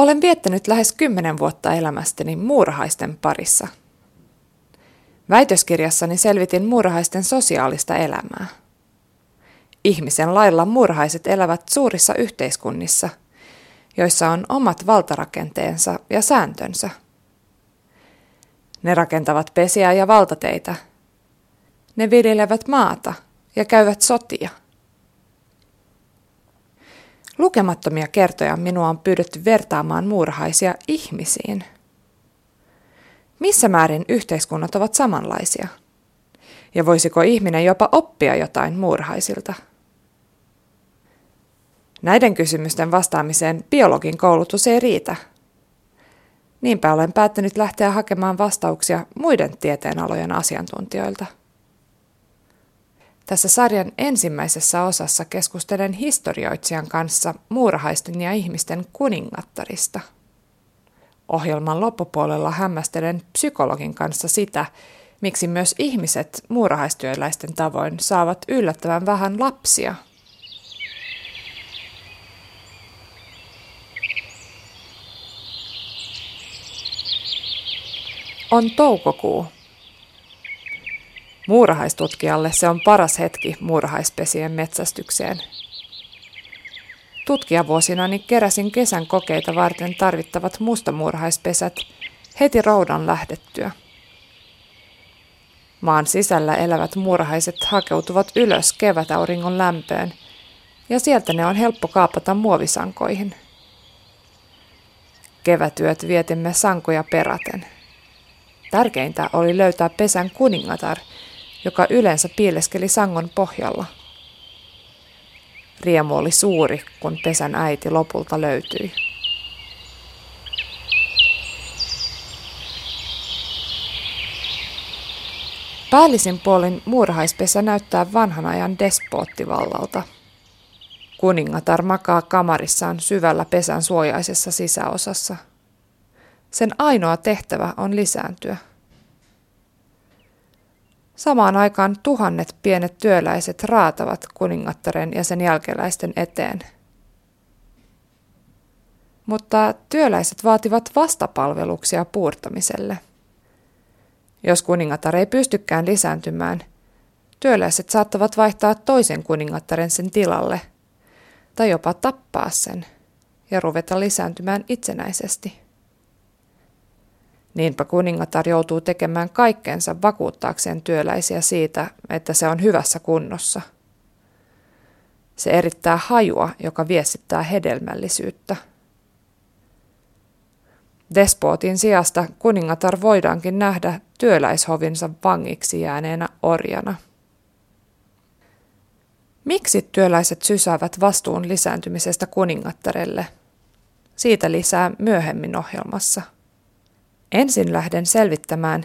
Olen viettänyt lähes kymmenen vuotta elämästäni muurahaisten parissa. Väitöskirjassani selvitin muurahaisten sosiaalista elämää. Ihmisen lailla muurahaiset elävät suurissa yhteiskunnissa, joissa on omat valtarakenteensa ja sääntönsä. Ne rakentavat pesiä ja valtateitä. Ne viljelevät maata ja käyvät sotia. Lukemattomia kertoja minua on pyydetty vertaamaan muurahaisia ihmisiin. Missä määrin yhteiskunnat ovat samanlaisia? Ja voisiko ihminen jopa oppia jotain muurahaisilta? Näiden kysymysten vastaamiseen biologin koulutus ei riitä. Niinpä olen päättänyt lähteä hakemaan vastauksia muiden tieteenalojen asiantuntijoilta. Tässä sarjan ensimmäisessä osassa keskustelen historioitsijan kanssa muurahaisten ja ihmisten kuningattarista. Ohjelman loppupuolella hämmästelen psykologin kanssa sitä, miksi myös ihmiset muurahaistyöläisten tavoin saavat yllättävän vähän lapsia – On toukokuu. Muurahistutkijalle se on paras hetki muurahaispesien metsästykseen. Tutkijavuosinani keräsin kesän kokeita varten tarvittavat mustamuurahaispesät heti roudan lähdettyä. Maan sisällä elävät muurahaiset hakeutuvat ylös kevätauringon lämpöön, ja sieltä ne on helppo kaapata muovisankoihin. Kevätyöt vietimme sankoja peraten – Tärkeintä oli löytää pesän kuningatar, joka yleensä piileskeli sangon pohjalla. Riemu oli suuri, kun pesän äiti lopulta löytyi. Päällisin puolin muurahaispesä näyttää vanhan ajan despoottivallalta. Kuningatar makaa kamarissaan syvällä pesän suojaisessa sisäosassa – sen ainoa tehtävä on lisääntyä. Samaan aikaan tuhannet pienet työläiset raatavat kuningattaren ja sen jälkeläisten eteen. Mutta työläiset vaativat vastapalveluksia puurtamiselle. Jos kuningatar ei pystykään lisääntymään, työläiset saattavat vaihtaa toisen kuningattaren sen tilalle tai jopa tappaa sen ja ruveta lisääntymään itsenäisesti. Niinpä kuningatar joutuu tekemään kaikkensa vakuuttaakseen työläisiä siitä, että se on hyvässä kunnossa. Se erittää hajua, joka viestittää hedelmällisyyttä. Despootin sijasta kuningatar voidaankin nähdä työläishovinsa vangiksi jääneenä orjana. Miksi työläiset sysäävät vastuun lisääntymisestä kuningattarelle? Siitä lisää myöhemmin ohjelmassa. Ensin lähden selvittämään,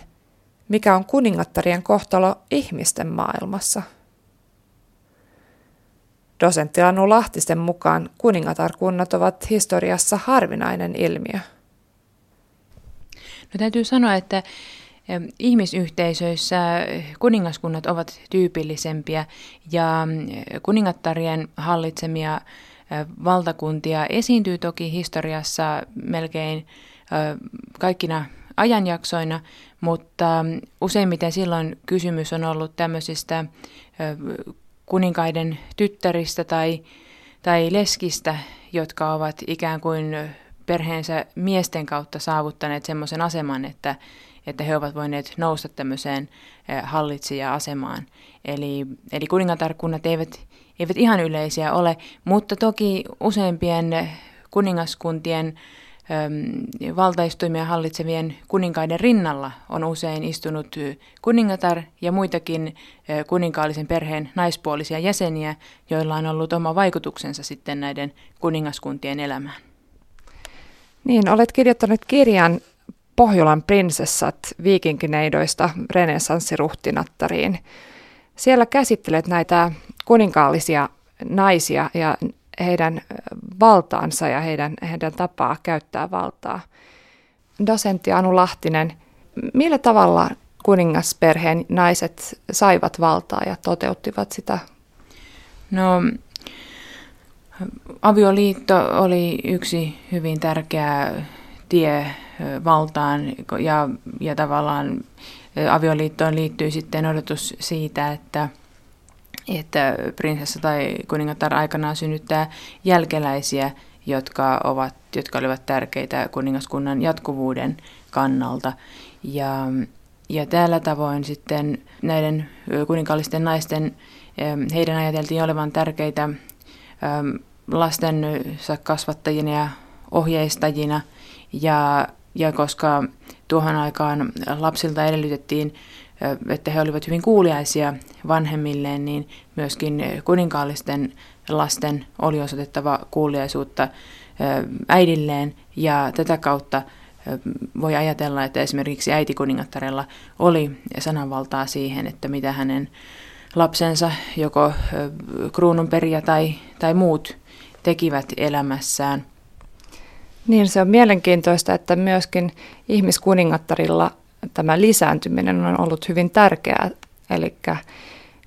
mikä on kuningattarien kohtalo ihmisten maailmassa. Dosentti Anu Lahtisten mukaan kuningatarkunnat ovat historiassa harvinainen ilmiö. No täytyy sanoa, että ihmisyhteisöissä kuningaskunnat ovat tyypillisempiä ja kuningattarien hallitsemia valtakuntia esiintyy toki historiassa melkein kaikkina ajanjaksoina, mutta useimmiten silloin kysymys on ollut tämmöisistä kuninkaiden tyttäristä tai, tai leskistä, jotka ovat ikään kuin perheensä miesten kautta saavuttaneet semmoisen aseman, että, että he ovat voineet nousta tämmöiseen hallitsija-asemaan. Eli, eli kuningatarkunnat eivät, eivät ihan yleisiä ole, mutta toki useimpien kuningaskuntien valtaistuimia hallitsevien kuninkaiden rinnalla on usein istunut kuningatar ja muitakin kuninkaallisen perheen naispuolisia jäseniä, joilla on ollut oma vaikutuksensa sitten näiden kuningaskuntien elämään. Niin, olet kirjoittanut kirjan Pohjolan prinsessat viikinkineidoista renessanssiruhtinattariin. Siellä käsittelet näitä kuninkaallisia naisia ja heidän valtaansa ja heidän, heidän tapaa käyttää valtaa. Dosentti Anu Lahtinen, millä tavalla kuningasperheen naiset saivat valtaa ja toteuttivat sitä? No, Avioliitto oli yksi hyvin tärkeä tie valtaan ja, ja tavallaan avioliittoon liittyy sitten odotus siitä, että, että prinsessa tai kuningatar aikanaan synnyttää jälkeläisiä, jotka, ovat, jotka olivat tärkeitä kuningaskunnan jatkuvuuden kannalta. Ja, ja tällä tavoin sitten näiden kuninkaallisten naisten, heidän ajateltiin olevan tärkeitä lastensa kasvattajina ja ohjeistajina. Ja, ja koska tuohon aikaan lapsilta edellytettiin, että he olivat hyvin kuuliaisia vanhemmilleen, niin myöskin kuninkaallisten lasten oli osoitettava kuuliaisuutta äidilleen ja tätä kautta voi ajatella, että esimerkiksi äitikuningattarella oli sananvaltaa siihen, että mitä hänen lapsensa, joko kruununperijä tai, tai muut, tekivät elämässään. Niin, se on mielenkiintoista, että myöskin ihmiskuningattarilla tämä lisääntyminen on ollut hyvin tärkeää. Eli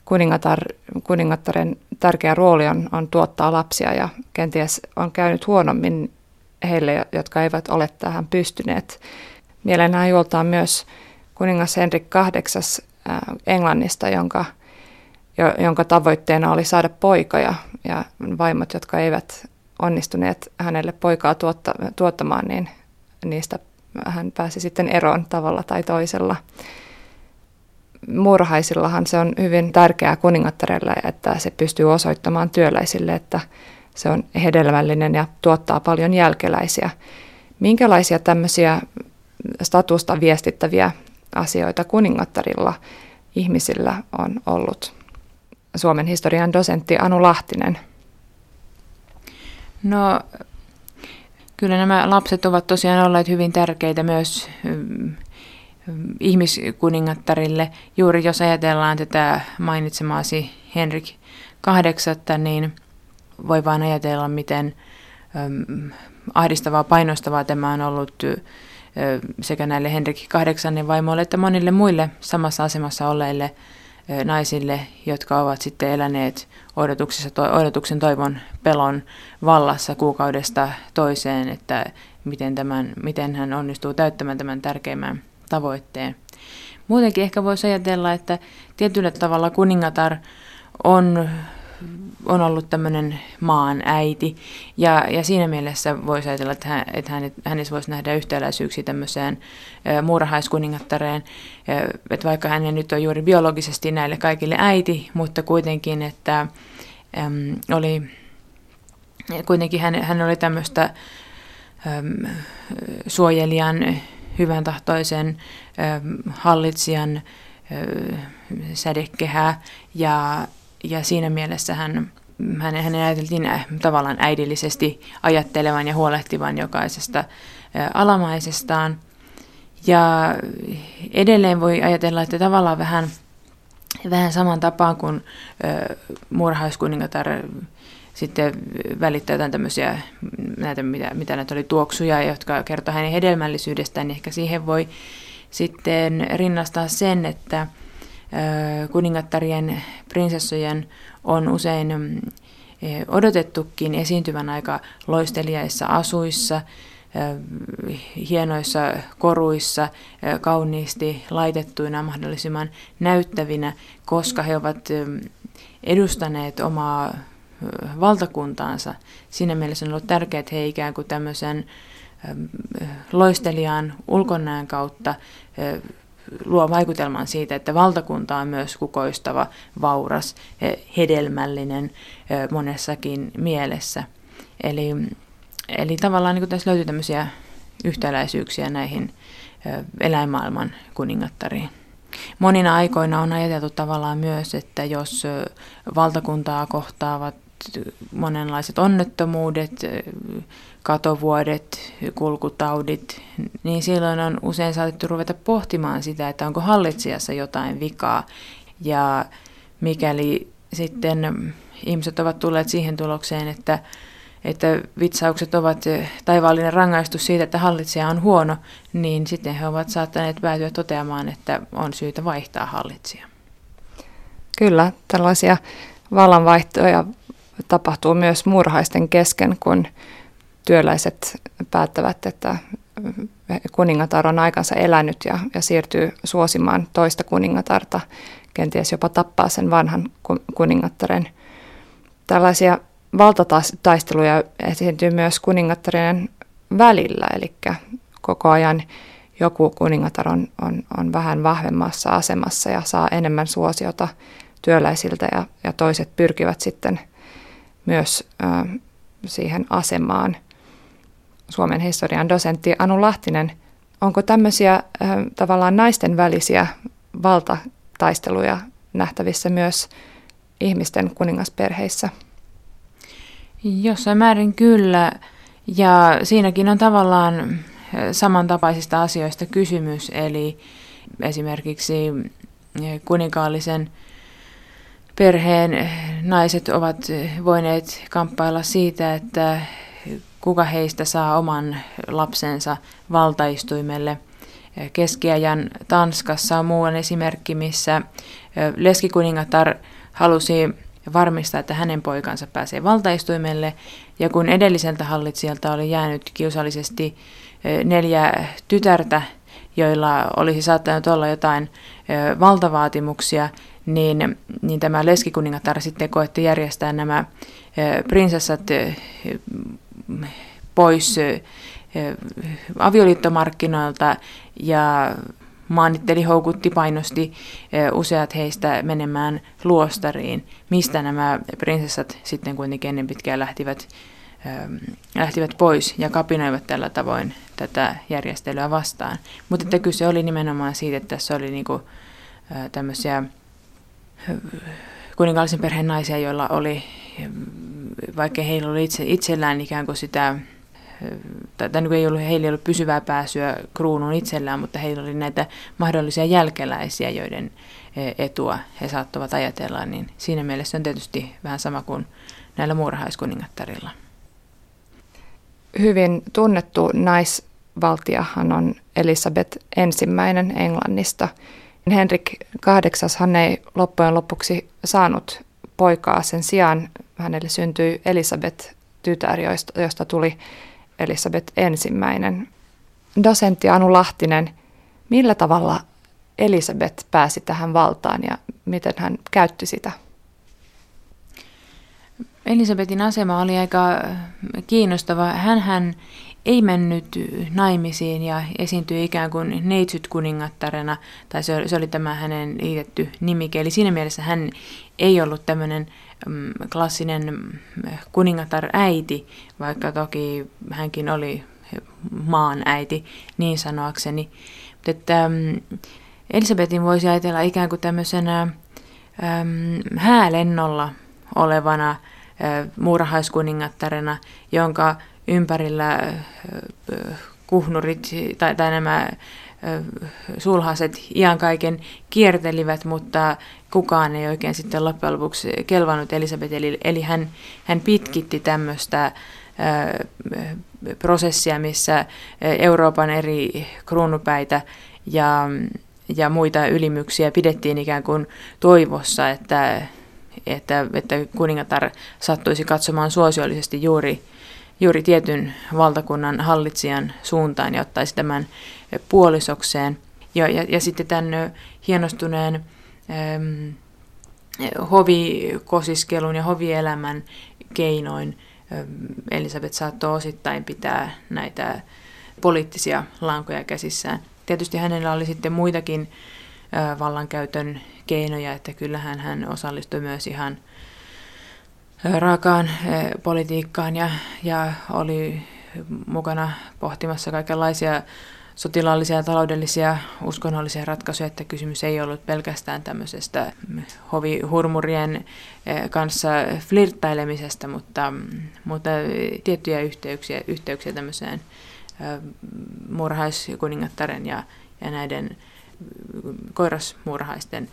kuningatar, kuningattaren tärkeä rooli on, on tuottaa lapsia ja kenties on käynyt huonommin heille, jotka eivät ole tähän pystyneet. Mielenään juoltaan myös kuningas Henrik VIII Englannista, jonka, jonka tavoitteena oli saada poika ja, ja vaimot, jotka eivät onnistuneet hänelle poikaa tuotta, tuottamaan, niin niistä hän pääsi sitten eroon tavalla tai toisella. Muurahaisillahan se on hyvin tärkeää kuningattarelle, että se pystyy osoittamaan työläisille, että se on hedelmällinen ja tuottaa paljon jälkeläisiä. Minkälaisia tämmöisiä statusta viestittäviä asioita kuningattarilla ihmisillä on ollut? Suomen historian dosentti Anu Lahtinen. No kyllä nämä lapset ovat tosiaan olleet hyvin tärkeitä myös mm, ihmiskuningattarille. Juuri jos ajatellaan tätä mainitsemaasi Henrik kahdeksatta, niin – voi vain ajatella, miten äm, ahdistavaa, painostavaa tämä on ollut sekä näille Henrik kahdeksannen vaimoille että monille muille samassa asemassa olleille naisille, jotka ovat sitten eläneet odotuksessa, odotuksen toivon pelon vallassa kuukaudesta toiseen, että miten, tämän, miten hän onnistuu täyttämään tämän tärkeimmän tavoitteen. Muutenkin ehkä voisi ajatella, että tietyllä tavalla kuningatar on on ollut tämmöinen maan äiti. Ja, ja siinä mielessä voisi ajatella, että, hän, että hänet, hänessä voisi nähdä yhtäläisyyksiä tämmöiseen muurahaiskuningattareen. Että vaikka hän nyt on juuri biologisesti näille kaikille äiti, mutta kuitenkin, että äm, oli, kuitenkin hän, hän oli tämmöistä äm, suojelijan, hyvän tahtoisen äm, hallitsijan sädekehää ja ja siinä mielessä hän, hänen, hänen ajateltiin äh, tavallaan äidillisesti ajattelevan ja huolehtivan jokaisesta äh, alamaisestaan. Ja edelleen voi ajatella, että tavallaan vähän, vähän saman tapaan kuin äh, murhaiskuningatar sitten välittää jotain tämmöisiä, näitä, mitä, mitä näitä oli tuoksuja, jotka kertoo hänen hedelmällisyydestään, niin ehkä siihen voi sitten rinnastaa sen, että kuningattarien, prinsessojen on usein odotettukin esiintyvän aika loistelijaissa asuissa, hienoissa koruissa, kauniisti laitettuina, mahdollisimman näyttävinä, koska he ovat edustaneet omaa valtakuntaansa. Siinä mielessä on ollut tärkeää, että he ikään kuin tämmöisen loistelijan ulkonäön kautta luo vaikutelman siitä, että valtakunta on myös kukoistava, vauras, hedelmällinen monessakin mielessä. Eli, eli tavallaan niin tässä löytyy tämmöisiä yhtäläisyyksiä näihin eläinmaailman kuningattariin. Monina aikoina on ajateltu tavallaan myös, että jos valtakuntaa kohtaavat monenlaiset onnettomuudet, katovuodet, kulkutaudit, niin silloin on usein saatettu ruveta pohtimaan sitä, että onko hallitsijassa jotain vikaa. Ja mikäli sitten ihmiset ovat tulleet siihen tulokseen, että, että vitsaukset ovat taivaallinen rangaistus siitä, että hallitsija on huono, niin sitten he ovat saattaneet päätyä toteamaan, että on syytä vaihtaa hallitsija. Kyllä, tällaisia vallanvaihtoja tapahtuu myös muurahaisten kesken, kun työläiset päättävät, että kuningatar on aikansa elänyt ja, ja siirtyy suosimaan toista kuningatarta, kenties jopa tappaa sen vanhan kuningattaren. Tällaisia valtataisteluja esiintyy myös kuningattarien välillä, eli koko ajan joku kuningatar on, on, on vähän vahvemmassa asemassa ja saa enemmän suosiota työläisiltä ja, ja toiset pyrkivät sitten myös ö, siihen asemaan. Suomen historian dosentti Anu Lahtinen, onko tämmöisiä ö, tavallaan naisten välisiä valtataisteluja nähtävissä myös ihmisten kuningasperheissä? Jossain määrin kyllä. Ja siinäkin on tavallaan samantapaisista asioista kysymys, eli esimerkiksi kuninkaallisen perheen naiset ovat voineet kamppailla siitä, että kuka heistä saa oman lapsensa valtaistuimelle. Keskiajan Tanskassa on muuan esimerkki, missä leskikuningatar halusi varmistaa, että hänen poikansa pääsee valtaistuimelle, ja kun edelliseltä hallitsijalta oli jäänyt kiusallisesti neljä tytärtä, joilla olisi saattanut olla jotain valtavaatimuksia, niin, niin tämä leskikuningatar sitten koetti järjestää nämä prinsessat pois avioliittomarkkinoilta ja maanitteli, houkutti, painosti useat heistä menemään luostariin, mistä nämä prinsessat sitten kuitenkin ennen pitkään lähtivät, lähtivät pois ja kapinoivat tällä tavoin tätä järjestelyä vastaan. Mutta että kyse oli nimenomaan siitä, että tässä oli niinku, tämmöisiä kuninkaallisen perheen naisia, joilla oli, vaikka heillä oli itse, itsellään ikään kuin sitä tai niin ei ollut, heillä ei ollut pysyvää pääsyä kruunuun itsellään, mutta heillä oli näitä mahdollisia jälkeläisiä, joiden e, etua he saattavat ajatella, niin siinä mielessä on tietysti vähän sama kuin näillä muurahaiskuningattarilla. Hyvin tunnettu naisvaltiahan on Elisabeth ensimmäinen Englannista. Henrik VIII hän ei loppujen lopuksi saanut poikaa. Sen sijaan hänelle syntyi Elisabeth tytär, josta, josta tuli Elisabeth ensimmäinen. Dosentti Anu Lahtinen, millä tavalla Elisabeth pääsi tähän valtaan ja miten hän käytti sitä? Elisabetin asema oli aika kiinnostava. hän ei mennyt naimisiin ja esiintyi ikään kuin neitsyt kuningattarena, tai se oli, se oli tämä hänen liitetty nimike. Eli siinä mielessä hän ei ollut tämmöinen mm, klassinen mm, kuningatar äiti, vaikka toki hänkin oli maan äiti, niin sanoakseni. Mutta että mm, Elisabetin voisi ajatella ikään kuin tämmöisenä äm, häälennolla olevana äh, muurahaiskuningattarena, jonka ympärillä kuhnurit tai, tai nämä sulhaset iän kaiken kiertelivät, mutta kukaan ei oikein sitten loppujen lopuksi kelvannut Elisabetille. Eli hän, hän pitkitti tämmöistä prosessia, missä Euroopan eri kruunupäitä ja, ja muita ylimyksiä pidettiin ikään kuin toivossa, että, että, että kuningatar sattuisi katsomaan suosiollisesti juuri juuri tietyn valtakunnan hallitsijan suuntaan ja ottaisi tämän puolisokseen. Ja, ja, ja sitten tämän hienostuneen ähm, hovikosiskelun ja hovielämän keinoin ähm, Elisabeth saattoi osittain pitää näitä poliittisia lankoja käsissään. Tietysti hänellä oli sitten muitakin vallankäytön keinoja, että kyllähän hän osallistui myös ihan raakaan politiikkaan ja, ja oli mukana pohtimassa kaikenlaisia sotilaallisia, ja taloudellisia, uskonnollisia ratkaisuja, että kysymys ei ollut pelkästään tämmöisestä hovihurmurien kanssa flirttailemisesta, mutta, mutta tiettyjä yhteyksiä, yhteyksiä tämmöiseen murhaiskuningattaren ja, ja näiden koirasmurhaisten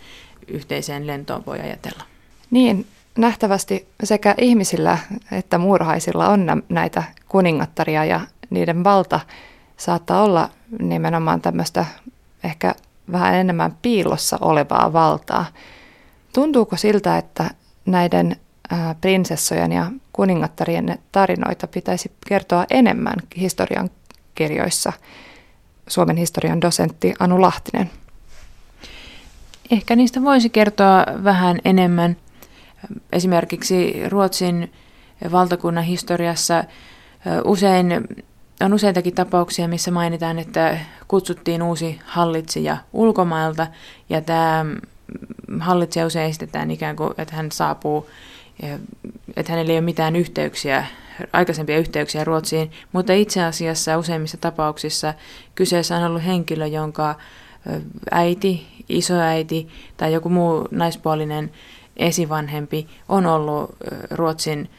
yhteiseen lentoon voi ajatella. Niin, nähtävästi sekä ihmisillä että muurahaisilla on näitä kuningattaria ja niiden valta saattaa olla nimenomaan tämmöistä ehkä vähän enemmän piilossa olevaa valtaa. Tuntuuko siltä, että näiden prinsessojen ja kuningattarien tarinoita pitäisi kertoa enemmän historian kirjoissa. Suomen historian dosentti Anu Lahtinen. Ehkä niistä voisi kertoa vähän enemmän. Esimerkiksi Ruotsin valtakunnan historiassa usein on useitakin tapauksia, missä mainitaan, että kutsuttiin uusi hallitsija ulkomailta ja tämä hallitsija usein esitetään ikään kuin, että hän saapuu, että hänellä ei ole mitään yhteyksiä, aikaisempia yhteyksiä Ruotsiin, mutta itse asiassa useimmissa tapauksissa kyseessä on ollut henkilö, jonka äiti, isoäiti tai joku muu naispuolinen esivanhempi on ollut Ruotsin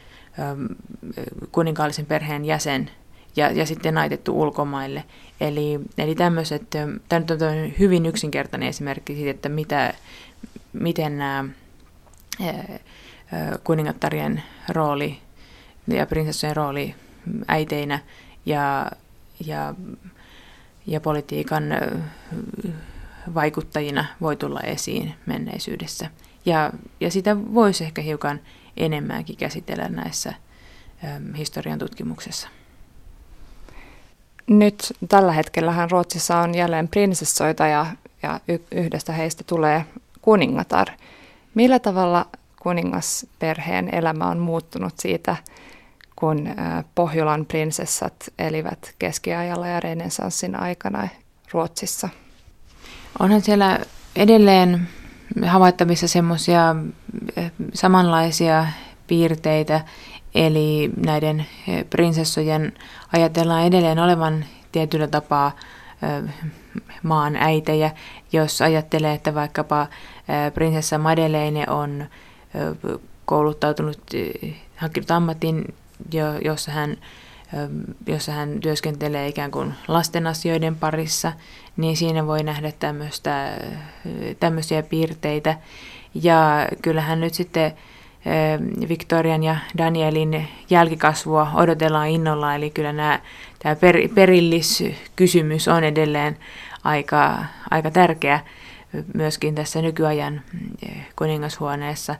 kuninkaallisen perheen jäsen ja, ja sitten naitettu ulkomaille. Eli, eli tämmöiset, tämä nyt on hyvin yksinkertainen esimerkki siitä, että mitä, miten nämä kuningattarien rooli ja prinsessojen rooli äiteinä ja, ja, ja politiikan vaikuttajina voi tulla esiin menneisyydessä. Ja, ja sitä voisi ehkä hiukan enemmänkin käsitellä näissä historian tutkimuksessa. Nyt tällä hetkellähän Ruotsissa on jälleen prinsessoita ja, ja yhdestä heistä tulee kuningatar. Millä tavalla kuningasperheen elämä on muuttunut siitä, kun Pohjolan prinsessat elivät keskiajalla ja renessanssin aikana Ruotsissa? Onhan siellä edelleen havaittavissa semmoisia samanlaisia piirteitä, eli näiden prinsessojen ajatellaan edelleen olevan tietyllä tapaa maan äitejä, jos ajattelee, että vaikkapa prinsessa Madeleine on kouluttautunut, hankkinut ammatin, jossa hän, jossa hän työskentelee ikään kuin lasten asioiden parissa, niin siinä voi nähdä tämmöistä, tämmöisiä piirteitä. Ja kyllähän nyt sitten Victorian ja Danielin jälkikasvua odotellaan innolla, eli kyllä nämä, tämä per, perilliskysymys on edelleen aika, aika tärkeä myöskin tässä nykyajan kuningashuoneessa.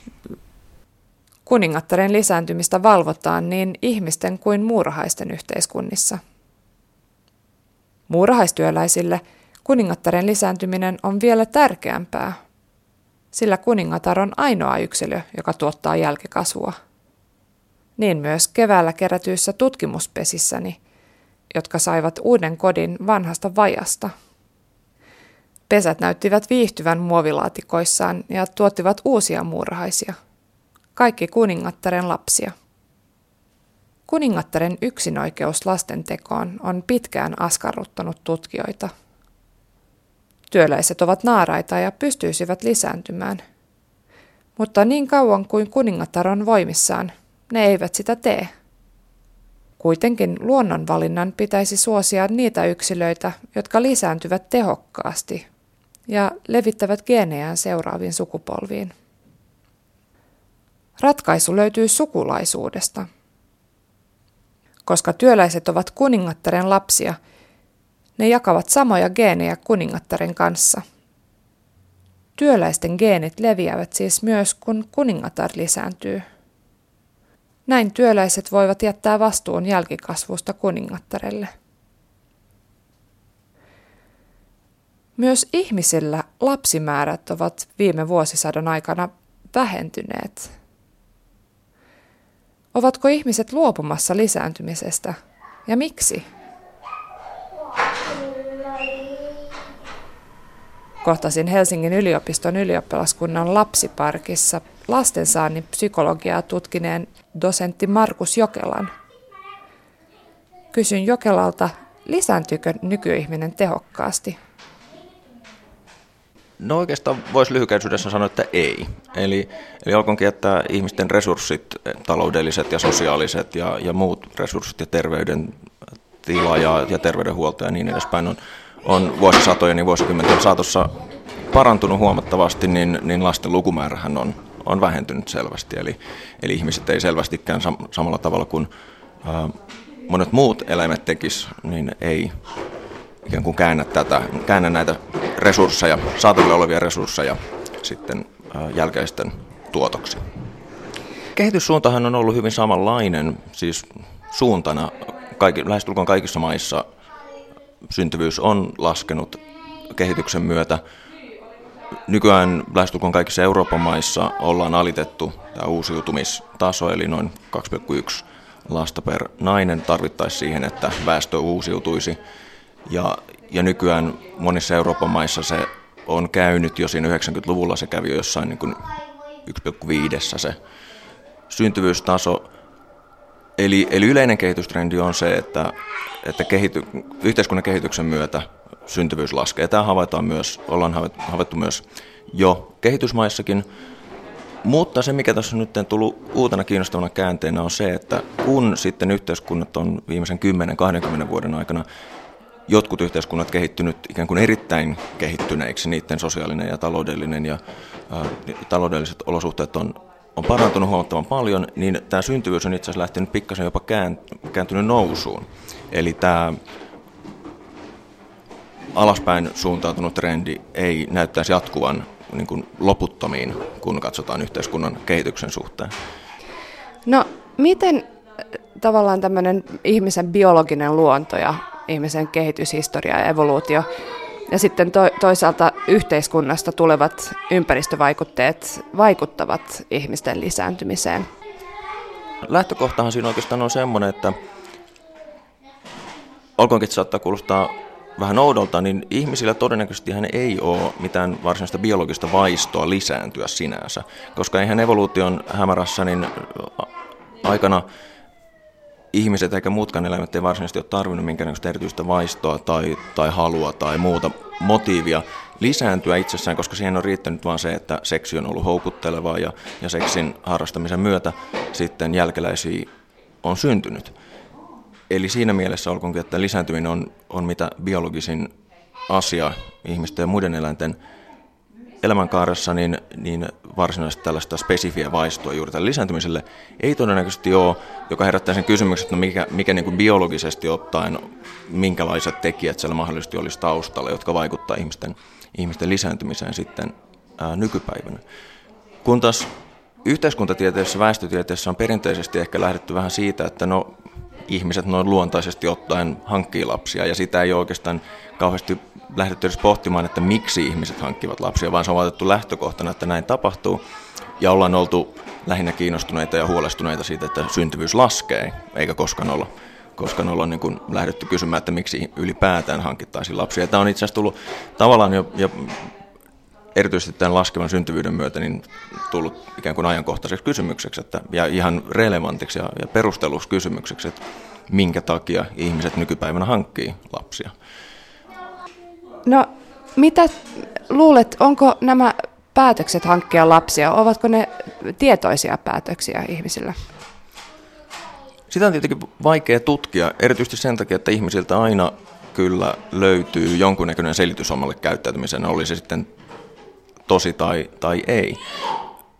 Kuningattaren lisääntymistä valvotaan niin ihmisten kuin muurahaisten yhteiskunnissa. Muurahaistyöläisille kuningattaren lisääntyminen on vielä tärkeämpää – sillä kuningatar on ainoa yksilö, joka tuottaa jälkikasvua. Niin myös keväällä kerätyissä tutkimuspesissäni, jotka saivat uuden kodin vanhasta vajasta. Pesät näyttivät viihtyvän muovilaatikoissaan ja tuottivat uusia muurahaisia. Kaikki kuningattaren lapsia. Kuningattaren yksinoikeus lasten tekoon on pitkään askarruttanut tutkijoita – Työläiset ovat naaraita ja pystyisivät lisääntymään. Mutta niin kauan kuin kuningatar on voimissaan, ne eivät sitä tee. Kuitenkin luonnonvalinnan pitäisi suosia niitä yksilöitä, jotka lisääntyvät tehokkaasti ja levittävät geenejään seuraaviin sukupolviin. Ratkaisu löytyy sukulaisuudesta. Koska työläiset ovat kuningattaren lapsia – ne jakavat samoja geenejä kuningattaren kanssa. Työläisten geenit leviävät siis myös, kun kuningatar lisääntyy. Näin työläiset voivat jättää vastuun jälkikasvusta kuningattarelle. Myös ihmisillä lapsimäärät ovat viime vuosisadan aikana vähentyneet. Ovatko ihmiset luopumassa lisääntymisestä ja miksi? Kohtasin Helsingin yliopiston ylioppilaskunnan lapsiparkissa lastensaannin psykologiaa tutkineen dosentti Markus Jokelan. Kysyn Jokelalta, lisääntyykö nykyihminen tehokkaasti? No oikeastaan voisi lyhykäisyydessä sanoa, että ei. Eli, eli olkoonkin, että ihmisten resurssit, taloudelliset ja sosiaaliset ja, ja muut resurssit ja terveyden tila ja, ja terveydenhuolto ja niin edespäin on on vuosisatojen ja vuosikymmenten saatossa parantunut huomattavasti, niin, niin lasten lukumäärähän on, on vähentynyt selvästi. Eli, eli ihmiset ei selvästikään sam, samalla tavalla kuin ä, monet muut eläimet tekis, niin ei ikään kuin käännä, tätä, käännä näitä resursseja, saatavilla olevia resursseja sitten ä, jälkeisten tuotoksi. kehityssuuntahan on ollut hyvin samanlainen, siis suuntana kaikki, lähestulkoon kaikissa maissa syntyvyys on laskenut kehityksen myötä. Nykyään lähestulkoon kaikissa Euroopan maissa ollaan alitettu tämä uusiutumistaso, eli noin 2,1 lasta per nainen tarvittaisiin siihen, että väestö uusiutuisi. Ja, ja nykyään monissa Euroopan maissa se on käynyt jo siinä 90-luvulla, se kävi jo jossain niin kuin 1,5 se syntyvyystaso. Eli, eli yleinen kehitystrendi on se, että, että kehity, yhteiskunnan kehityksen myötä syntyvyys laskee. Tämä havaitaan myös, ollaan havaittu myös jo kehitysmaissakin. Mutta se, mikä tässä on nyt tullut uutena kiinnostavana käänteenä, on se, että kun sitten yhteiskunnat on viimeisen 10-20 vuoden aikana jotkut yhteiskunnat kehittynyt ikään kuin erittäin kehittyneiksi, niiden sosiaalinen ja taloudellinen ja ä, taloudelliset olosuhteet on, on parantunut huomattavan paljon, niin tämä syntyvyys on itse asiassa lähtenyt pikkasen jopa kääntynyt nousuun. Eli tämä alaspäin suuntautunut trendi ei näyttäisi jatkuvan niin kuin loputtomiin, kun katsotaan yhteiskunnan kehityksen suhteen. No, miten äh, tavallaan tämmöinen ihmisen biologinen luonto ja ihmisen kehityshistoria ja evoluutio ja sitten to, toisaalta yhteiskunnasta tulevat ympäristövaikutteet vaikuttavat ihmisten lisääntymiseen? Lähtökohtahan siinä oikeastaan on semmoinen, että olkoonkin, että saattaa kuulostaa vähän oudolta, niin ihmisillä todennäköisesti hän ei ole mitään varsinaista biologista vaistoa lisääntyä sinänsä, koska eihän evoluution hämärässä niin aikana ihmiset eikä muutkaan eläimet ei varsinaisesti ole tarvinnut minkäännäköistä erityistä vaistoa tai, tai halua tai muuta motiivia lisääntyä itsessään, koska siihen on riittänyt vain se, että seksi on ollut houkuttelevaa ja, ja seksin harrastamisen myötä sitten jälkeläisiä on syntynyt. Eli siinä mielessä olkoonkin, että lisääntyminen on, on mitä biologisin asia ihmisten ja muiden eläinten elämänkaaressa, niin, niin varsinaisesti tällaista spesifiä vaistoa juuri tälle lisääntymiselle ei todennäköisesti ole, joka herättää sen kysymyksen, että no mikä, mikä niin kuin biologisesti ottaen, minkälaiset tekijät siellä mahdollisesti olisi taustalla, jotka vaikuttaa ihmisten, ihmisten lisääntymiseen sitten ää, nykypäivänä. Kun taas yhteiskuntatieteessä, väestötieteessä on perinteisesti ehkä lähdetty vähän siitä, että no ihmiset noin luontaisesti ottaen hankkii lapsia ja sitä ei oikeastaan kauheasti lähdetty edes pohtimaan, että miksi ihmiset hankkivat lapsia, vaan se on otettu lähtökohtana, että näin tapahtuu ja ollaan oltu lähinnä kiinnostuneita ja huolestuneita siitä, että syntyvyys laskee, eikä koskaan olla koska ollaan niin kuin lähdetty kysymään, että miksi ylipäätään hankittaisiin lapsia. Tämä on itse asiassa tullut tavallaan jo, jo erityisesti tämän laskevan syntyvyyden myötä niin tullut ikään kuin ajankohtaiseksi kysymykseksi että, ja ihan relevantiksi ja, ja perusteluksi kysymykseksi, että minkä takia ihmiset nykypäivänä hankkii lapsia. No, mitä luulet, onko nämä päätökset hankkia lapsia, ovatko ne tietoisia päätöksiä ihmisillä? Sitä on tietenkin vaikea tutkia, erityisesti sen takia, että ihmisiltä aina kyllä löytyy jonkunnäköinen selitys omalle käyttäytymiseen, oli se sitten tosi tai, tai ei.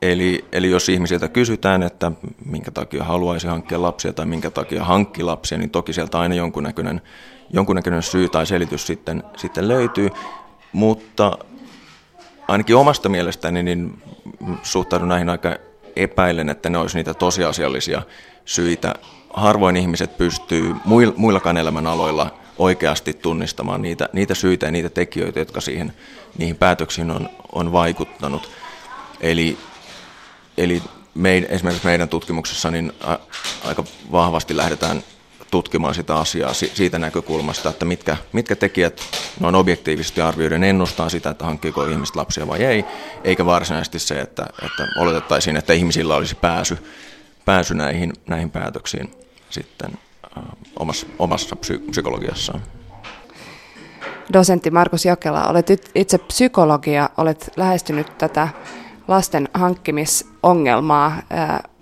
Eli, eli jos ihmisiltä kysytään, että minkä takia haluaisi hankkia lapsia tai minkä takia hankki lapsia, niin toki sieltä aina jonkunnäköinen, jonkunnäköinen syy tai selitys sitten, sitten löytyy. Mutta ainakin omasta mielestäni niin suhtaudun näihin aika epäilen, että ne olisi niitä tosiasiallisia syitä. Harvoin ihmiset pystyy muillakaan elämän aloilla oikeasti tunnistamaan niitä, niitä syitä ja niitä tekijöitä, jotka siihen, niihin päätöksiin on, on vaikuttanut. Eli, eli mein, esimerkiksi meidän tutkimuksessa niin a, aika vahvasti lähdetään tutkimaan sitä asiaa siitä näkökulmasta, että mitkä, mitkä tekijät noin objektiivisesti arvioiden ennustaa sitä, että hankkiiko ihmiset lapsia vai ei, eikä varsinaisesti se, että, että oletettaisiin, että ihmisillä olisi pääsy, pääsy näihin, näihin päätöksiin sitten omassa, omassa psy- psykologiassaan. Dosentti Markus Jokela, olet itse psykologia, olet lähestynyt tätä lasten hankkimisongelmaa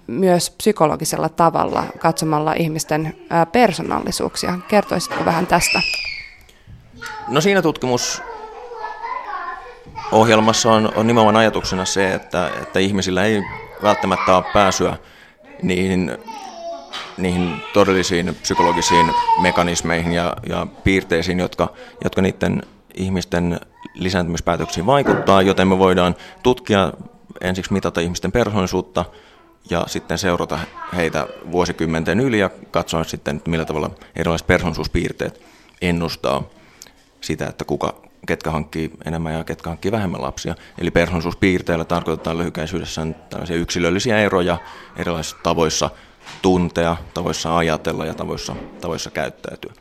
myös psykologisella tavalla katsomalla ihmisten persoonallisuuksia. Kertoisitko vähän tästä? No siinä tutkimus ohjelmassa on, on nimenomaan ajatuksena se, että, että ihmisillä ei välttämättä ole pääsyä niihin niihin todellisiin psykologisiin mekanismeihin ja, ja piirteisiin, jotka, jotka niiden ihmisten lisääntymispäätöksiin vaikuttaa, joten me voidaan tutkia ensiksi mitata ihmisten persoonallisuutta ja sitten seurata heitä vuosikymmenten yli ja katsoa sitten, millä tavalla erilaiset persoonallisuuspiirteet ennustaa sitä, että kuka, ketkä hankkii enemmän ja ketkä hankkii vähemmän lapsia. Eli persoonallisuuspiirteillä tarkoitetaan lyhykäisyydessään tällaisia yksilöllisiä eroja erilaisissa tavoissa tuntea, tavoissa ajatella ja tavoissa, tavoissa käyttäytyä.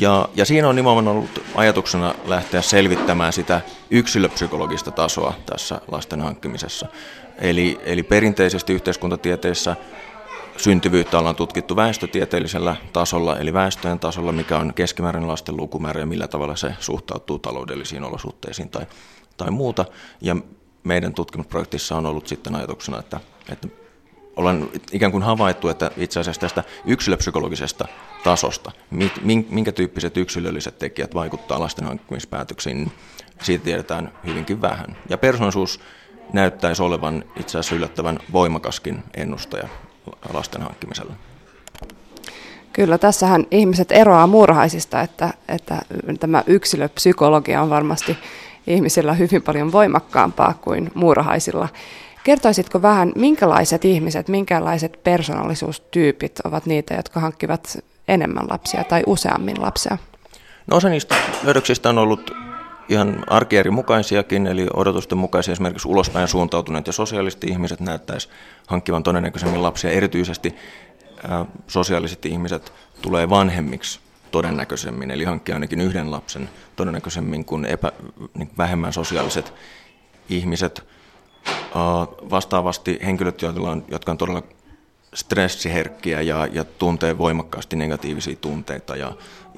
Ja, ja siinä on nimenomaan ollut ajatuksena lähteä selvittämään sitä yksilöpsykologista tasoa tässä lasten hankkimisessa. Eli, eli perinteisesti yhteiskuntatieteissä syntyvyyttä ollaan tutkittu väestötieteellisellä tasolla, eli väestöjen tasolla, mikä on keskimääräinen lasten lukumäärä ja millä tavalla se suhtautuu taloudellisiin olosuhteisiin tai, tai muuta. Ja meidän tutkimusprojektissa on ollut sitten ajatuksena, että, että ollaan ikään kuin havaittu, että itse asiassa tästä yksilöpsykologisesta tasosta, minkä tyyppiset yksilölliset tekijät vaikuttaa lasten hankkimispäätöksiin, siitä tiedetään hyvinkin vähän. Ja persoonallisuus näyttäisi olevan itse asiassa yllättävän voimakaskin ennustaja lasten hankkimisella. Kyllä, tässähän ihmiset eroaa muurahaisista, että, että tämä yksilöpsykologia on varmasti ihmisillä hyvin paljon voimakkaampaa kuin muurahaisilla. Kertoisitko vähän, minkälaiset ihmiset, minkälaiset persoonallisuustyypit ovat niitä, jotka hankkivat enemmän lapsia tai useammin lapsia? No osa niistä löydöksistä on ollut ihan arkierin mukaisiakin, eli odotusten mukaisia esimerkiksi ulospäin suuntautuneet ja sosiaaliset ihmiset näyttäisi hankkivan todennäköisemmin lapsia. Erityisesti ää, sosiaaliset ihmiset tulee vanhemmiksi todennäköisemmin, eli hankkia ainakin yhden lapsen todennäköisemmin kuin epä, niin vähemmän sosiaaliset ihmiset. Vastaavasti henkilöt, joilla on, jotka on todella stressiherkkiä ja, ja tuntee voimakkaasti negatiivisia tunteita ja,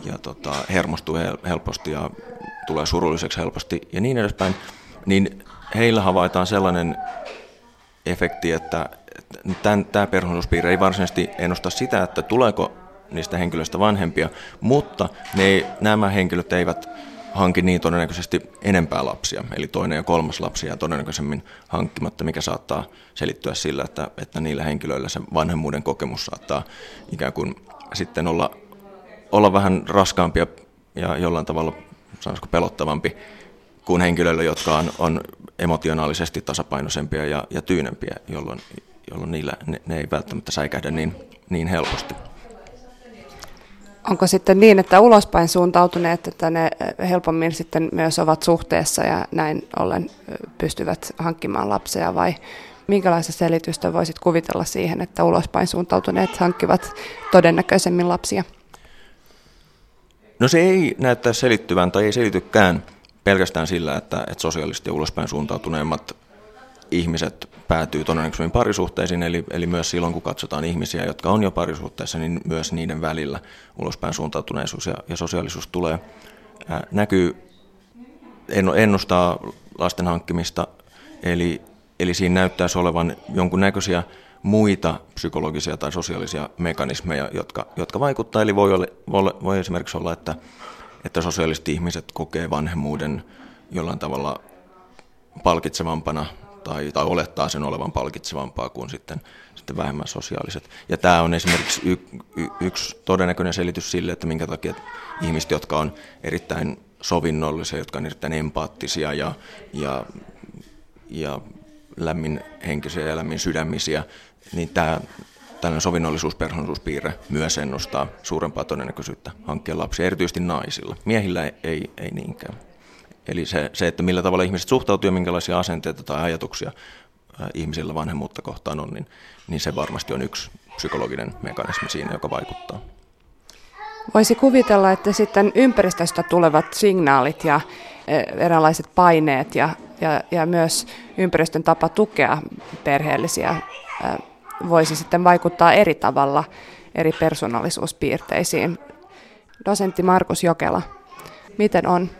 ja tota, hermostuu helposti ja tulee surulliseksi helposti ja niin edespäin, niin heillä havaitaan sellainen efekti, että tämän, tämä persoonallisuuspiirre ei varsinaisesti ennusta sitä, että tuleeko niistä henkilöistä vanhempia, mutta ne, nämä henkilöt eivät hanki niin todennäköisesti enempää lapsia, eli toinen ja kolmas lapsi jää todennäköisemmin hankkimatta, mikä saattaa selittyä sillä, että, että niillä henkilöillä se vanhemmuuden kokemus saattaa ikään kuin sitten olla, olla vähän raskaampia ja jollain tavalla sanoisiko pelottavampi kuin henkilöillä, jotka on, on emotionaalisesti tasapainoisempia ja, ja tyynempiä, jolloin, jolloin niillä, ne, ne ei välttämättä säikähdä niin, niin helposti. Onko sitten niin, että ulospäin suuntautuneet, että ne helpommin sitten myös ovat suhteessa ja näin ollen pystyvät hankkimaan lapsia vai minkälaista selitystä voisit kuvitella siihen, että ulospäin suuntautuneet hankkivat todennäköisemmin lapsia? No se ei näyttää selittyvän tai ei selitykään pelkästään sillä, että, että sosiaalisesti ulospäin suuntautuneemmat ihmiset päätyy todennäköisemmin parisuhteisiin, eli, eli myös silloin kun katsotaan ihmisiä, jotka on jo parisuhteessa, niin myös niiden välillä ulospäin suuntautuneisuus ja, ja sosiaalisuus tulee, ää, näkyy, ennustaa lasten hankkimista, eli, eli siinä näyttäisi olevan jonkunnäköisiä muita psykologisia tai sosiaalisia mekanismeja, jotka, jotka vaikuttavat. Eli voi, olla, voi, esimerkiksi olla, että, että sosiaaliset ihmiset kokee vanhemmuuden jollain tavalla palkitsevampana tai, tai olettaa sen olevan palkitsevampaa kuin sitten, sitten vähemmän sosiaaliset. Ja tämä on esimerkiksi y, y, yksi todennäköinen selitys sille, että minkä takia ihmiset, jotka on erittäin sovinnollisia, jotka on erittäin empaattisia ja, ja, ja lämminhenkisiä ja lämmin sydämisiä, niin tämä tällainen sovinnollisuuspersoonallisuuspiirre myös ennustaa suurempaa todennäköisyyttä hankkia lapsia, erityisesti naisilla. Miehillä ei, ei, ei niinkään. Eli se, se, että millä tavalla ihmiset suhtautuu ja minkälaisia asenteita tai ajatuksia ihmisillä vanhemmuutta kohtaan on, niin, niin se varmasti on yksi psykologinen mekanismi siinä, joka vaikuttaa. Voisi kuvitella, että sitten ympäristöstä tulevat signaalit ja eräänlaiset paineet ja, ja, ja myös ympäristön tapa tukea perheellisiä voisi sitten vaikuttaa eri tavalla eri persoonallisuuspiirteisiin. Dosentti Markus Jokela, miten on?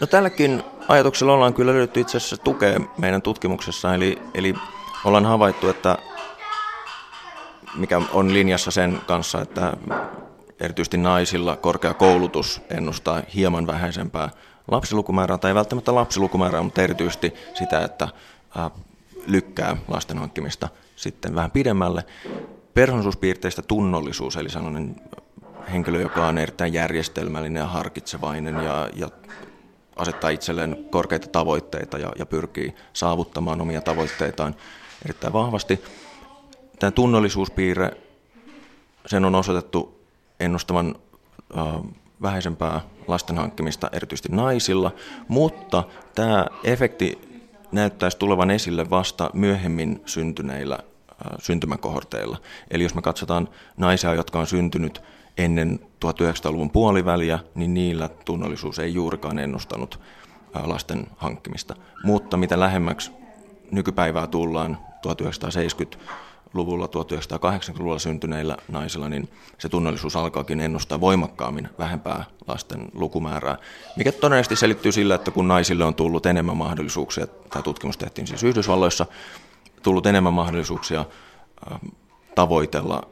No tälläkin ajatuksella ollaan kyllä löydetty itse asiassa tukea meidän tutkimuksessa, eli, eli ollaan havaittu, että mikä on linjassa sen kanssa, että erityisesti naisilla korkea koulutus ennustaa hieman vähäisempää lapsilukumäärää, tai ei välttämättä lapsilukumäärää, mutta erityisesti sitä, että lykkää lasten hankkimista sitten vähän pidemmälle. Persoonallisuuspiirteistä tunnollisuus, eli sellainen henkilö, joka on erittäin järjestelmällinen ja harkitsevainen ja, ja asettaa itselleen korkeita tavoitteita ja, ja pyrkii saavuttamaan omia tavoitteitaan erittäin vahvasti. Tämä tunnollisuuspiirre, sen on osoitettu ennustavan äh, vähäisempää lasten hankkimista erityisesti naisilla, mutta tämä efekti näyttäisi tulevan esille vasta myöhemmin syntyneillä syntymäkohorteilla. Eli jos me katsotaan naisia, jotka on syntynyt ennen 1900-luvun puoliväliä, niin niillä tunnollisuus ei juurikaan ennustanut lasten hankkimista. Mutta mitä lähemmäksi nykypäivää tullaan 1970-luvulla, 1980-luvulla syntyneillä naisilla, niin se tunnollisuus alkaakin ennustaa voimakkaammin vähempää lasten lukumäärää, mikä todennäköisesti selittyy sillä, että kun naisille on tullut enemmän mahdollisuuksia, tämä tutkimus tehtiin siis Yhdysvalloissa, tullut enemmän mahdollisuuksia tavoitella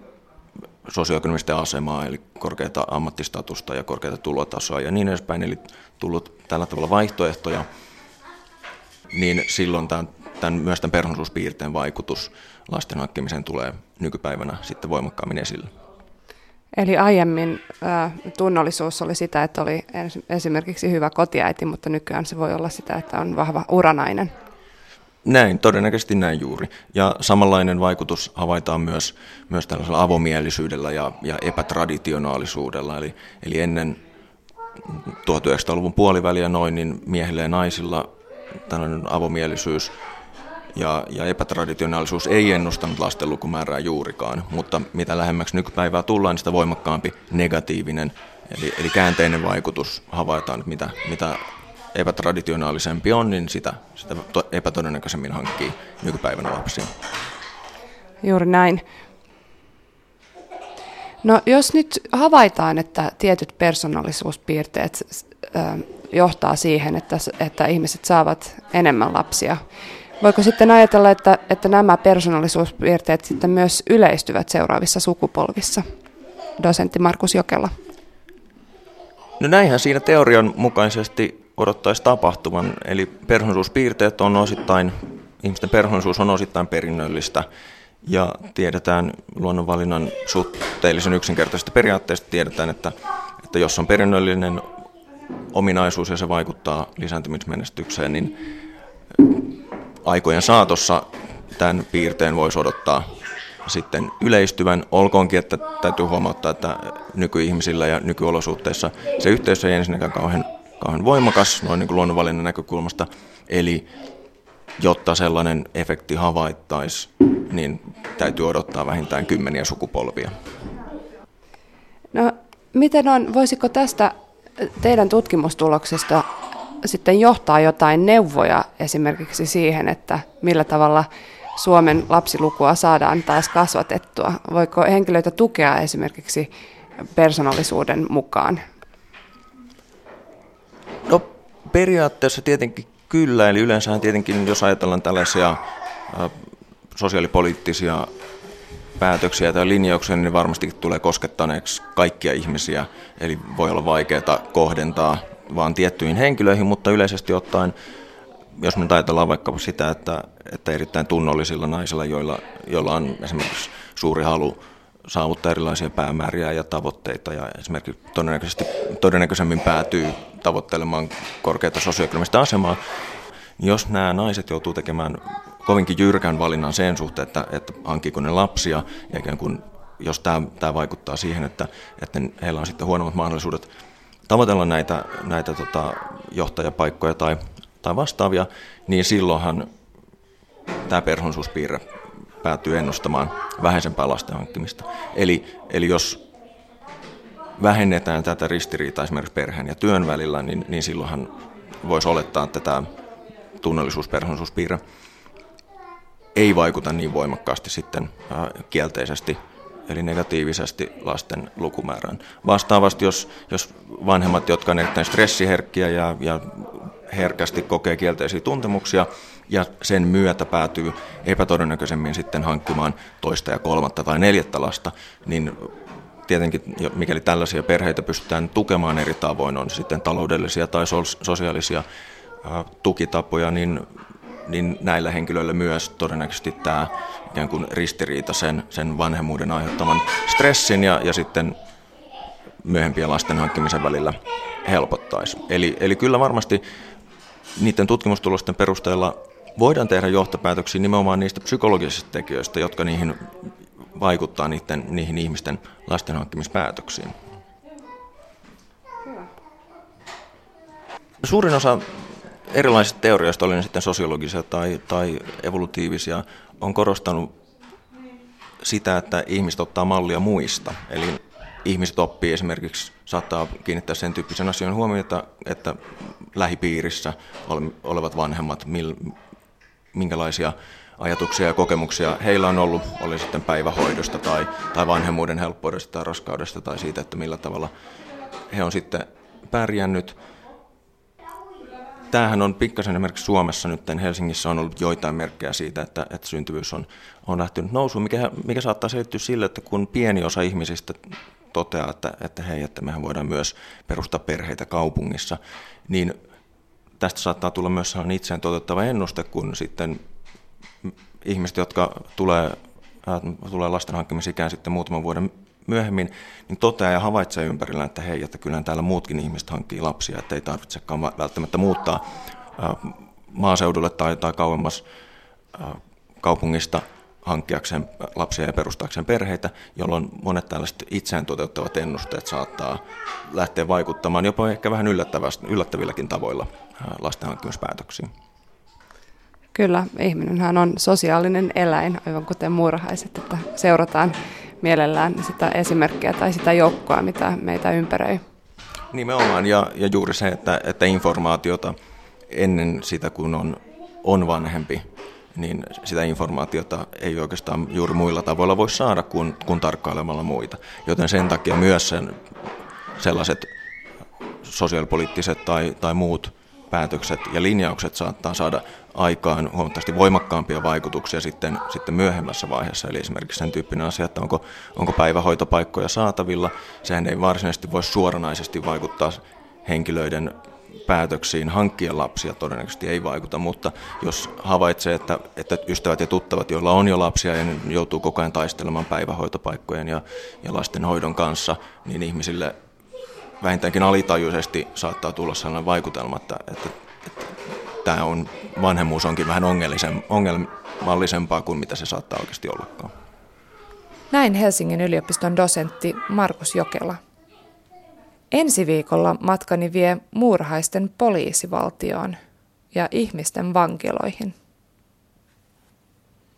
sosioekonomista asemaa, eli korkeata ammattistatusta ja korkeata tulotasoa ja niin edespäin, eli tullut tällä tavalla vaihtoehtoja, niin silloin tämän, tämän, myös tämän persoonallisuuspiirteen vaikutus lasten hankkimiseen tulee nykypäivänä sitten voimakkaammin esille. Eli aiemmin äh, tunnollisuus oli sitä, että oli esimerkiksi hyvä kotiäiti, mutta nykyään se voi olla sitä, että on vahva uranainen. Näin, todennäköisesti näin juuri. Ja samanlainen vaikutus havaitaan myös, myös tällaisella avomielisyydellä ja, ja epätraditionaalisuudella. Eli, eli ennen 1900-luvun puoliväliä noin, niin miehillä ja naisilla tällainen avomielisyys ja, ja epätraditionaalisuus ei ennustanut lasten lukumäärää juurikaan, mutta mitä lähemmäksi nykypäivää tullaan, niin sitä voimakkaampi negatiivinen, eli, eli käänteinen vaikutus havaitaan, mitä, mitä epätraditionaalisempi on, niin sitä, sitä epätodennäköisemmin hankkii nykypäivänä lapsia. Juuri näin. No jos nyt havaitaan, että tietyt persoonallisuuspiirteet johtaa siihen, että, että ihmiset saavat enemmän lapsia, voiko sitten ajatella, että, että nämä persoonallisuuspiirteet sitten myös yleistyvät seuraavissa sukupolvissa? Dosentti Markus Jokela. No näinhän siinä teorian mukaisesti odottaisi tapahtuvan. Eli persoonallisuuspiirteet on osittain, ihmisten persoonallisuus on osittain perinnöllistä. Ja tiedetään luonnonvalinnan suhteellisen yksinkertaisesta periaatteesta, tiedetään, että, että jos on perinnöllinen ominaisuus ja se vaikuttaa lisääntymismenestykseen, niin aikojen saatossa tämän piirteen voisi odottaa sitten yleistyvän, olkoonkin, että täytyy huomauttaa, että nykyihmisillä ja nykyolosuhteissa se yhteys ei ensinnäkään kauhean kauhean voimakas noin niin luonnonvalinnan näkökulmasta. Eli jotta sellainen efekti havaittaisi, niin täytyy odottaa vähintään kymmeniä sukupolvia. No, miten on, voisiko tästä teidän tutkimustuloksesta sitten johtaa jotain neuvoja esimerkiksi siihen, että millä tavalla Suomen lapsilukua saadaan taas kasvatettua? Voiko henkilöitä tukea esimerkiksi persoonallisuuden mukaan? Periaatteessa tietenkin kyllä, eli yleensä tietenkin, jos ajatellaan tällaisia sosiaalipoliittisia päätöksiä tai linjauksia, niin varmasti tulee koskettaneeksi kaikkia ihmisiä, eli voi olla vaikeaa kohdentaa vaan tiettyihin henkilöihin, mutta yleisesti ottaen, jos nyt ajatellaan vaikka sitä, että, että erittäin tunnollisilla naisilla, joilla, joilla on esimerkiksi suuri halu saavuttaa erilaisia päämääriä ja tavoitteita ja esimerkiksi todennäköisesti, todennäköisemmin päätyy tavoittelemaan korkeata sosioekonomista asemaa. Jos nämä naiset joutuu tekemään kovinkin jyrkän valinnan sen suhteen, että, että hankkiiko ne lapsia ja ikään kuin jos tämä, tämä vaikuttaa siihen, että, että heillä on sitten huonommat mahdollisuudet tavoitella näitä, näitä tota, johtajapaikkoja tai, tai vastaavia, niin silloinhan tämä perhonsuuspiirre päätyy ennustamaan vähäisempää lasten hankkimista. Eli, eli jos vähennetään tätä ristiriitaa esimerkiksi perheen ja työn välillä, niin, niin silloinhan voisi olettaa, että tämä tunnellisuuspersoonallisuuspiirre ei vaikuta niin voimakkaasti sitten kielteisesti eli negatiivisesti lasten lukumäärään. Vastaavasti, jos, jos vanhemmat, jotka ovat erittäin stressiherkkiä ja, ja herkästi kokee kielteisiä tuntemuksia, ja sen myötä päätyy epätodennäköisemmin sitten hankkimaan toista ja kolmatta tai neljättä lasta, niin tietenkin mikäli tällaisia perheitä pystytään tukemaan eri tavoin, on sitten taloudellisia tai sosiaalisia tukitapoja, niin, niin näillä henkilöillä myös todennäköisesti tämä ikään kuin ristiriita sen, sen vanhemmuuden aiheuttaman stressin ja, ja sitten myöhempien lasten hankkimisen välillä helpottaisi. Eli, eli kyllä varmasti niiden tutkimustulosten perusteella voidaan tehdä johtopäätöksiä nimenomaan niistä psykologisista tekijöistä, jotka niihin vaikuttaa niiden, niihin ihmisten lastenhankkimispäätöksiin. Suurin osa erilaisista teorioista, oli ne sitten sosiologisia tai, tai evolutiivisia, on korostanut sitä, että ihmiset ottaa mallia muista. Eli ihmiset oppii esimerkiksi, saattaa kiinnittää sen tyyppisen asian huomiota, että lähipiirissä olevat vanhemmat, minkälaisia ajatuksia ja kokemuksia heillä on ollut, oli sitten päivähoidosta tai, tai vanhemmuuden helppoudesta tai raskaudesta tai siitä, että millä tavalla he on sitten pärjännyt. Tämähän on pikkasen esimerkiksi Suomessa nyt, Helsingissä on ollut joitain merkkejä siitä, että, että syntyvyys on, on lähtenyt nousuun, mikä, mikä saattaa selittyä sille, että kun pieni osa ihmisistä toteaa, että, että hei, että mehän voidaan myös perustaa perheitä kaupungissa, niin tästä saattaa tulla myös sellainen itseään toteuttava ennuste, kun sitten ihmiset, jotka tulee, äh, tulee lasten hankkimisikään sitten muutaman vuoden myöhemmin, niin toteaa ja havaitsee ympärillä, että hei, että kyllä täällä muutkin ihmiset hankkii lapsia, että ei tarvitsekaan välttämättä muuttaa maaseudulle tai, tai kauemmas kaupungista hankkiakseen lapsia ja perustaakseen perheitä, jolloin monet tällaiset itseään toteuttavat ennusteet saattaa lähteä vaikuttamaan jopa ehkä vähän yllättävilläkin tavoilla lasten hankkimispäätöksiin. Kyllä, ihminenhän on sosiaalinen eläin, aivan kuten muurahaiset, että seurataan mielellään sitä esimerkkiä tai sitä joukkoa, mitä meitä ympäröi. Nimenomaan, ja, ja juuri se, että, että informaatiota ennen sitä, kun on, on vanhempi, niin sitä informaatiota ei oikeastaan juuri muilla tavoilla voi saada kuin, kuin tarkkailemalla muita. Joten sen takia myös sen, sellaiset sosiaalipoliittiset tai, tai muut päätökset ja linjaukset saattaa saada aikaan huomattavasti voimakkaampia vaikutuksia sitten, sitten myöhemmässä vaiheessa. Eli esimerkiksi sen tyyppinen asia, että onko, onko päivähoitopaikkoja saatavilla, sehän ei varsinaisesti voi suoranaisesti vaikuttaa henkilöiden päätöksiin hankkia lapsia todennäköisesti ei vaikuta, mutta jos havaitsee, että, että ystävät ja tuttavat, joilla on jo lapsia ja joutuu koko ajan taistelemaan päivähoitopaikkojen ja, ja lastenhoidon kanssa, niin ihmisille vähintäänkin alitajuisesti saattaa tulla sellainen vaikutelma, että, että, tämä on, vanhemmuus onkin vähän ongelmallisempaa kuin mitä se saattaa oikeasti ollakaan. Näin Helsingin yliopiston dosentti Markus Jokela. Ensi viikolla matkani vie muurahaisten poliisivaltioon ja ihmisten vankiloihin.